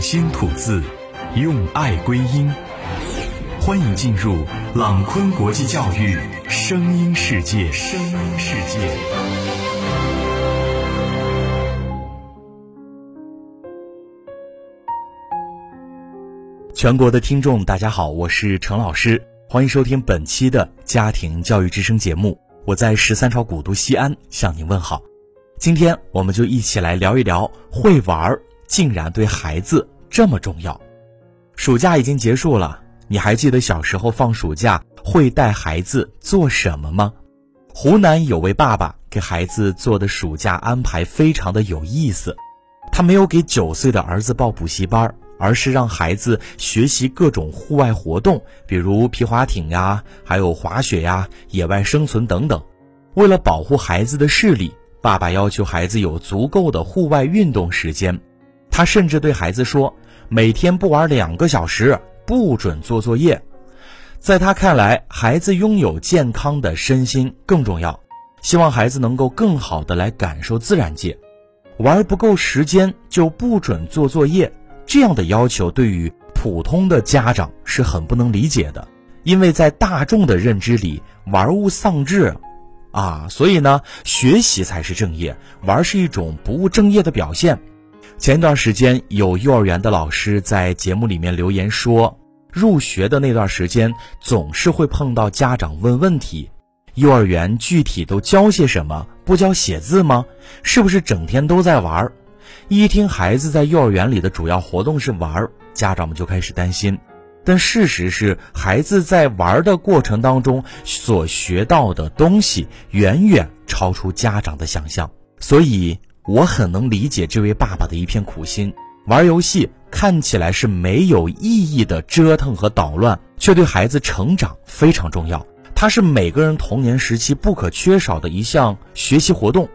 心吐字，用爱归音。欢迎进入朗坤国际教育声音世界。声音世界。全国的听众，大家好，我是程老师，欢迎收听本期的家庭教育之声节目。我在十三朝古都西安向您问好。今天我们就一起来聊一聊，会玩竟然对孩子这么重要。暑假已经结束了，你还记得小时候放暑假会带孩子做什么吗？湖南有位爸爸给孩子做的暑假安排非常的有意思，他没有给九岁的儿子报补习班，而是让孩子学习各种户外活动，比如皮划艇呀，还有滑雪呀、野外生存等等。为了保护孩子的视力。爸爸要求孩子有足够的户外运动时间，他甚至对孩子说：“每天不玩两个小时，不准做作业。”在他看来，孩子拥有健康的身心更重要，希望孩子能够更好的来感受自然界。玩不够时间就不准做作业，这样的要求对于普通的家长是很不能理解的，因为在大众的认知里，玩物丧志。啊，所以呢，学习才是正业，玩是一种不务正业的表现。前一段时间，有幼儿园的老师在节目里面留言说，入学的那段时间，总是会碰到家长问问题：幼儿园具体都教些什么？不教写字吗？是不是整天都在玩？一听孩子在幼儿园里的主要活动是玩，家长们就开始担心。但事实是，孩子在玩的过程当中所学到的东西远远超出家长的想象，所以我很能理解这位爸爸的一片苦心。玩游戏看起来是没有意义的折腾和捣乱，却对孩子成长非常重要。它是每个人童年时期不可缺少的一项学习活动。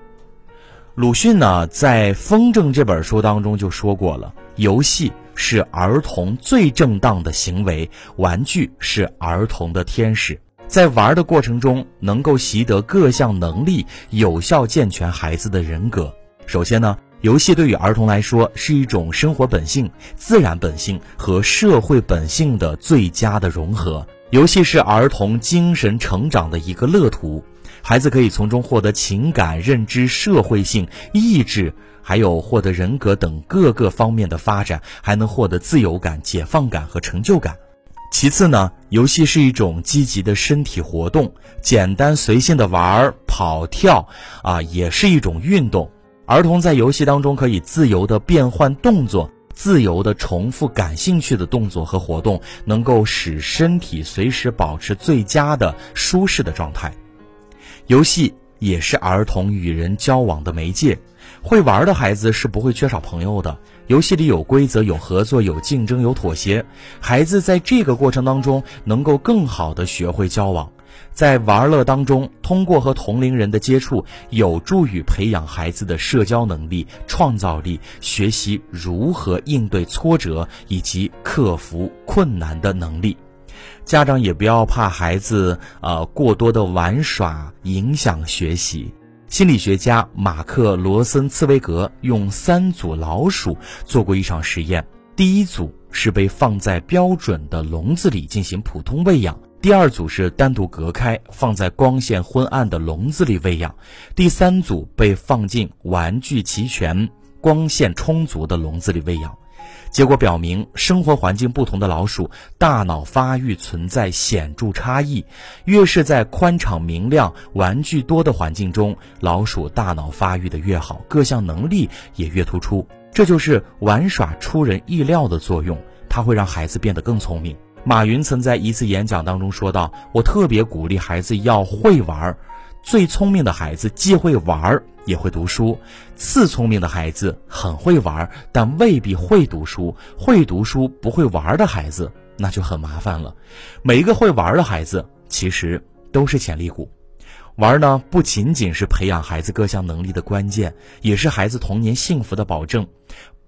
鲁迅呢，在《风筝》这本书当中就说过了，游戏。是儿童最正当的行为，玩具是儿童的天使，在玩的过程中能够习得各项能力，有效健全孩子的人格。首先呢，游戏对于儿童来说是一种生活本性、自然本性和社会本性的最佳的融合。游戏是儿童精神成长的一个乐土，孩子可以从中获得情感、认知、社会性、意志。还有获得人格等各个方面的发展，还能获得自由感、解放感和成就感。其次呢，游戏是一种积极的身体活动，简单随性的玩儿、跑、跳，啊，也是一种运动。儿童在游戏当中可以自由的变换动作，自由的重复感兴趣的动作和活动，能够使身体随时保持最佳的舒适的状态。游戏也是儿童与人交往的媒介。会玩的孩子是不会缺少朋友的。游戏里有规则、有合作、有竞争、有妥协。孩子在这个过程当中能够更好的学会交往，在玩乐当中，通过和同龄人的接触，有助于培养孩子的社交能力、创造力，学习如何应对挫折以及克服困难的能力。家长也不要怕孩子呃过多的玩耍影响学习。心理学家马克·罗森茨威格用三组老鼠做过一场实验。第一组是被放在标准的笼子里进行普通喂养，第二组是单独隔开放在光线昏暗的笼子里喂养，第三组被放进玩具齐全、光线充足的笼子里喂养。结果表明，生活环境不同的老鼠大脑发育存在显著差异。越是在宽敞明亮、玩具多的环境中，老鼠大脑发育的越好，各项能力也越突出。这就是玩耍出人意料的作用，它会让孩子变得更聪明。马云曾在一次演讲当中说道：“我特别鼓励孩子要会玩儿。”最聪明的孩子既会玩儿也会读书，次聪明的孩子很会玩儿，但未必会读书。会读书不会玩儿的孩子那就很麻烦了。每一个会玩儿的孩子其实都是潜力股。玩呢不仅仅是培养孩子各项能力的关键，也是孩子童年幸福的保证。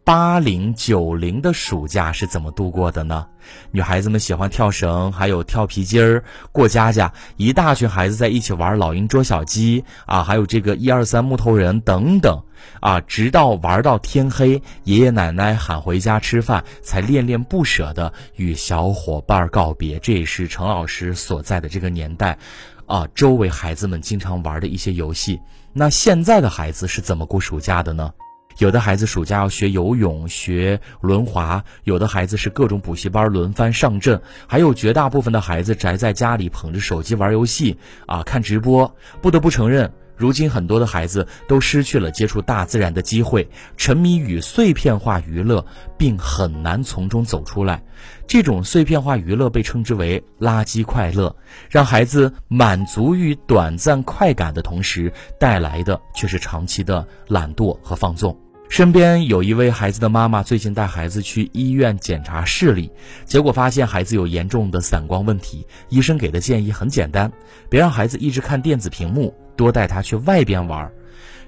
八零九零的暑假是怎么度过的呢？女孩子们喜欢跳绳，还有跳皮筋儿、过家家，一大群孩子在一起玩老鹰捉小鸡啊，还有这个一二三木头人等等啊，直到玩到天黑，爷爷奶奶喊回家吃饭，才恋恋不舍的与小伙伴告别。这也是程老师所在的这个年代，啊，周围孩子们经常玩的一些游戏。那现在的孩子是怎么过暑假的呢？有的孩子暑假要学游泳、学轮滑，有的孩子是各种补习班轮番上阵，还有绝大部分的孩子宅在家里捧着手机玩游戏啊，看直播。不得不承认，如今很多的孩子都失去了接触大自然的机会，沉迷于碎片化娱乐，并很难从中走出来。这种碎片化娱乐被称之为“垃圾快乐”，让孩子满足于短暂快感的同时，带来的却是长期的懒惰和放纵。身边有一位孩子的妈妈，最近带孩子去医院检查视力，结果发现孩子有严重的散光问题。医生给的建议很简单：别让孩子一直看电子屏幕，多带他去外边玩，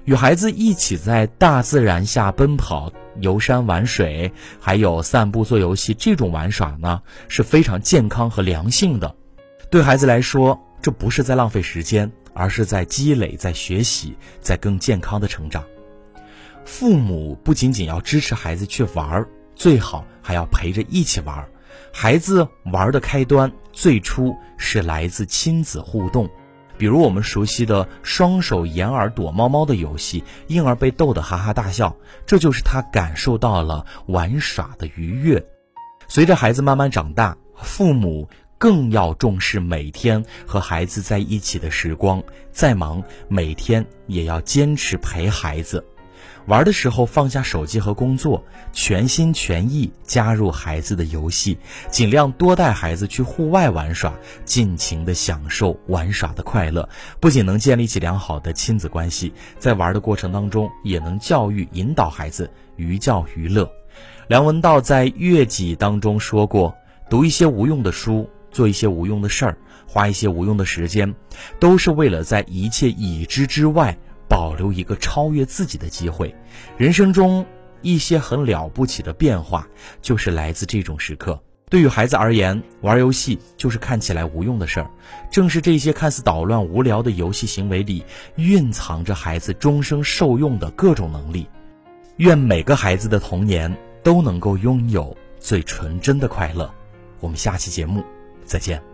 与孩子一起在大自然下奔跑、游山玩水，还有散步、做游戏。这种玩耍呢是非常健康和良性的，对孩子来说，这不是在浪费时间，而是在积累、在学习、在更健康的成长。父母不仅仅要支持孩子去玩儿，最好还要陪着一起玩儿。孩子玩的开端最初是来自亲子互动，比如我们熟悉的双手掩耳躲猫猫的游戏，婴儿被逗得哈哈大笑，这就是他感受到了玩耍的愉悦。随着孩子慢慢长大，父母更要重视每天和孩子在一起的时光，再忙每天也要坚持陪孩子。玩的时候放下手机和工作，全心全意加入孩子的游戏，尽量多带孩子去户外玩耍，尽情的享受玩耍的快乐。不仅能建立起良好的亲子关系，在玩的过程当中，也能教育引导孩子寓教于乐。梁文道在《月己》当中说过：“读一些无用的书，做一些无用的事儿，花一些无用的时间，都是为了在一切已知之外。”保留一个超越自己的机会，人生中一些很了不起的变化，就是来自这种时刻。对于孩子而言，玩游戏就是看起来无用的事儿，正是这些看似捣乱无聊的游戏行为里，蕴藏着孩子终生受用的各种能力。愿每个孩子的童年都能够拥有最纯真的快乐。我们下期节目再见。